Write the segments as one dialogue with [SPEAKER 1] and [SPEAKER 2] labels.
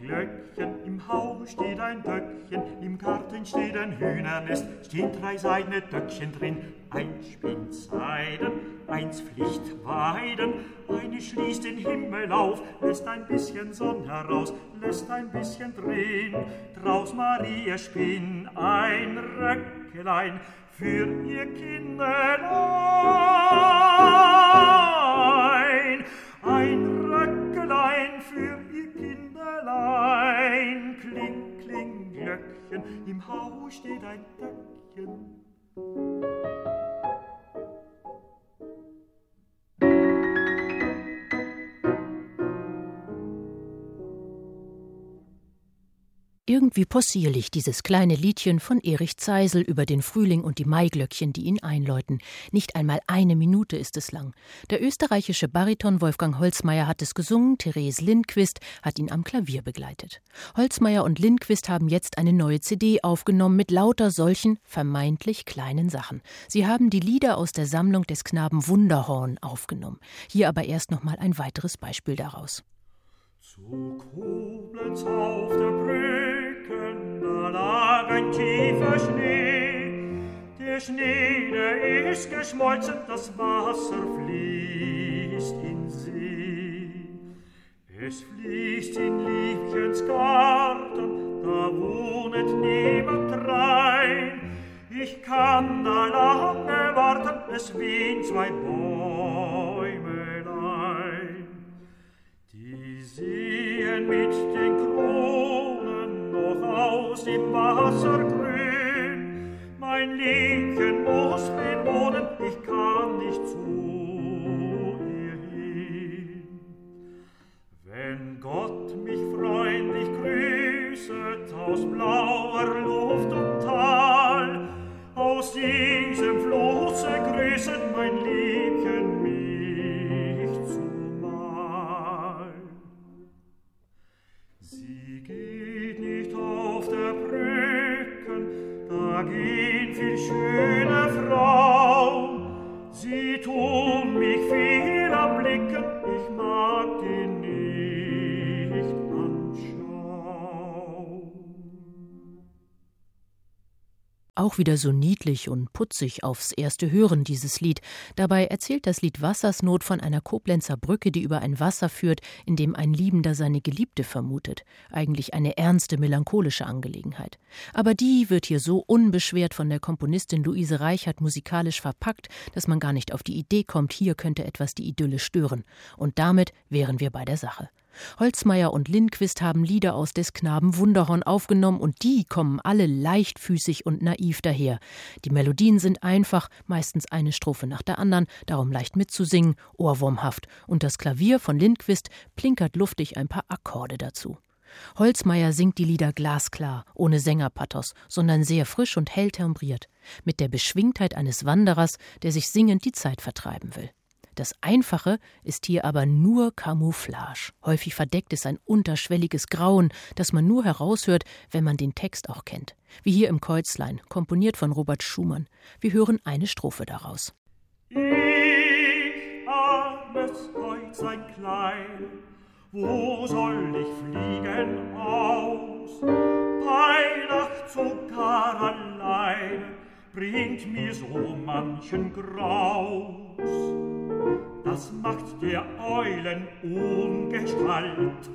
[SPEAKER 1] Glöckchen, im Haus steht ein Böckchen, im Garten steht ein Hühnernest, stehen drei seidene Döckchen drin, ein spinnt Seiden, eins Pflicht Weiden, eine schließt den Himmel auf, lässt ein bisschen Sonne heraus, lässt ein bisschen drin, draus Maria spinn ein Röckelein für ihr Kinderlein, steht ein Döckchen.
[SPEAKER 2] Irgendwie possierlich dieses kleine Liedchen von Erich Zeisel über den Frühling und die Maiglöckchen, die ihn einläuten. Nicht einmal eine Minute ist es lang. Der österreichische Bariton Wolfgang Holzmeier hat es gesungen, Therese Lindquist hat ihn am Klavier begleitet. Holzmeier und Lindquist haben jetzt eine neue CD aufgenommen mit lauter solchen vermeintlich kleinen Sachen. Sie haben die Lieder aus der Sammlung des Knaben Wunderhorn aufgenommen. Hier aber erst noch mal ein weiteres Beispiel daraus.
[SPEAKER 1] Zu Koblenz auf der Brücken, da lag ein tiefer Schnee. Der Schnee, der ist geschmolzen, das Wasser fließt in See. Es fließt in Liebchens Garten, da wohnet niemand rein. Ich kann da lange warten, es wehen zwei Bäumelein. Die sehen mit den aus im Wasser grün. Mein Linken muss den Boden, ich kann nicht zu ihr hin. Wenn Gott mich
[SPEAKER 2] Auch wieder so niedlich und putzig aufs erste Hören dieses Lied. Dabei erzählt das Lied Wassersnot von einer Koblenzer Brücke, die über ein Wasser führt, in dem ein Liebender seine Geliebte vermutet. Eigentlich eine ernste, melancholische Angelegenheit. Aber die wird hier so unbeschwert von der Komponistin Luise Reichert musikalisch verpackt, dass man gar nicht auf die Idee kommt, hier könnte etwas die Idylle stören. Und damit wären wir bei der Sache. Holzmeier und Lindquist haben Lieder aus des Knaben Wunderhorn aufgenommen und die kommen alle leichtfüßig und naiv daher. Die Melodien sind einfach, meistens eine Strophe nach der anderen, darum leicht mitzusingen, ohrwurmhaft. Und das Klavier von Lindquist plinkert luftig ein paar Akkorde dazu. Holzmeier singt die Lieder glasklar, ohne Sängerpathos, sondern sehr frisch und hell timbriert, mit der Beschwingtheit eines Wanderers, der sich singend die Zeit vertreiben will. Das Einfache ist hier aber nur Camouflage. Häufig verdeckt ist ein unterschwelliges Grauen, das man nur heraushört, wenn man den Text auch kennt. Wie hier im Käuzlein, komponiert von Robert Schumann. Wir hören eine Strophe daraus.
[SPEAKER 1] Ich, armes Käuzlein klein, wo soll ich fliegen aus? Bei Nacht sogar allein bringt mir so manchen Graus. Das macht der Eulen Ungestalt,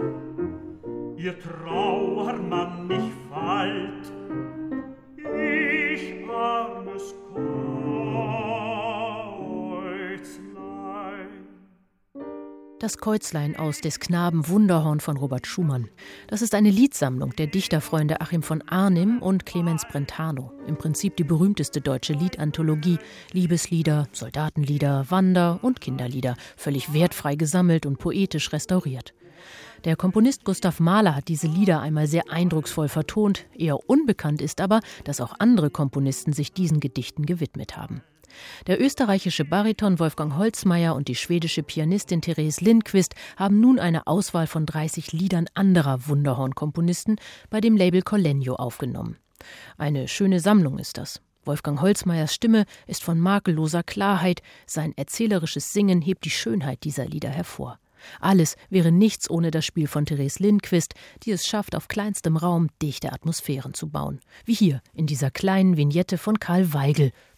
[SPEAKER 1] ihr Trauermann mich falt. Ich armes Käuzlein.
[SPEAKER 2] Das Käuzlein aus des Knaben Wunderhorn von Robert Schumann. Das ist eine Liedsammlung der Dichterfreunde Achim von Arnim und Clemens Brentano. Im Prinzip die berühmteste deutsche Liedanthologie. Liebeslieder, Soldatenlieder, Wander- und Kinderlieder. Völlig wertfrei gesammelt und poetisch restauriert. Der Komponist Gustav Mahler hat diese Lieder einmal sehr eindrucksvoll vertont. Eher unbekannt ist aber, dass auch andere Komponisten sich diesen Gedichten gewidmet haben. Der österreichische Bariton Wolfgang Holzmeier und die schwedische Pianistin Therese Lindquist haben nun eine Auswahl von 30 Liedern anderer Wunderhorn-Komponisten bei dem Label Collegno aufgenommen. Eine schöne Sammlung ist das. Wolfgang Holzmeiers Stimme ist von makelloser Klarheit, sein erzählerisches Singen hebt die Schönheit dieser Lieder hervor.
[SPEAKER 1] Alles wäre nichts ohne das Spiel von Therese Lindquist, die es schafft, auf kleinstem Raum dichte Atmosphären zu bauen. Wie hier in dieser kleinen Vignette von Karl Weigel.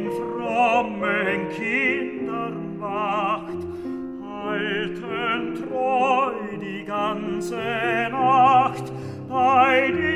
[SPEAKER 1] in frommen Kindern wacht, treu die
[SPEAKER 3] ganze Nacht bei dir.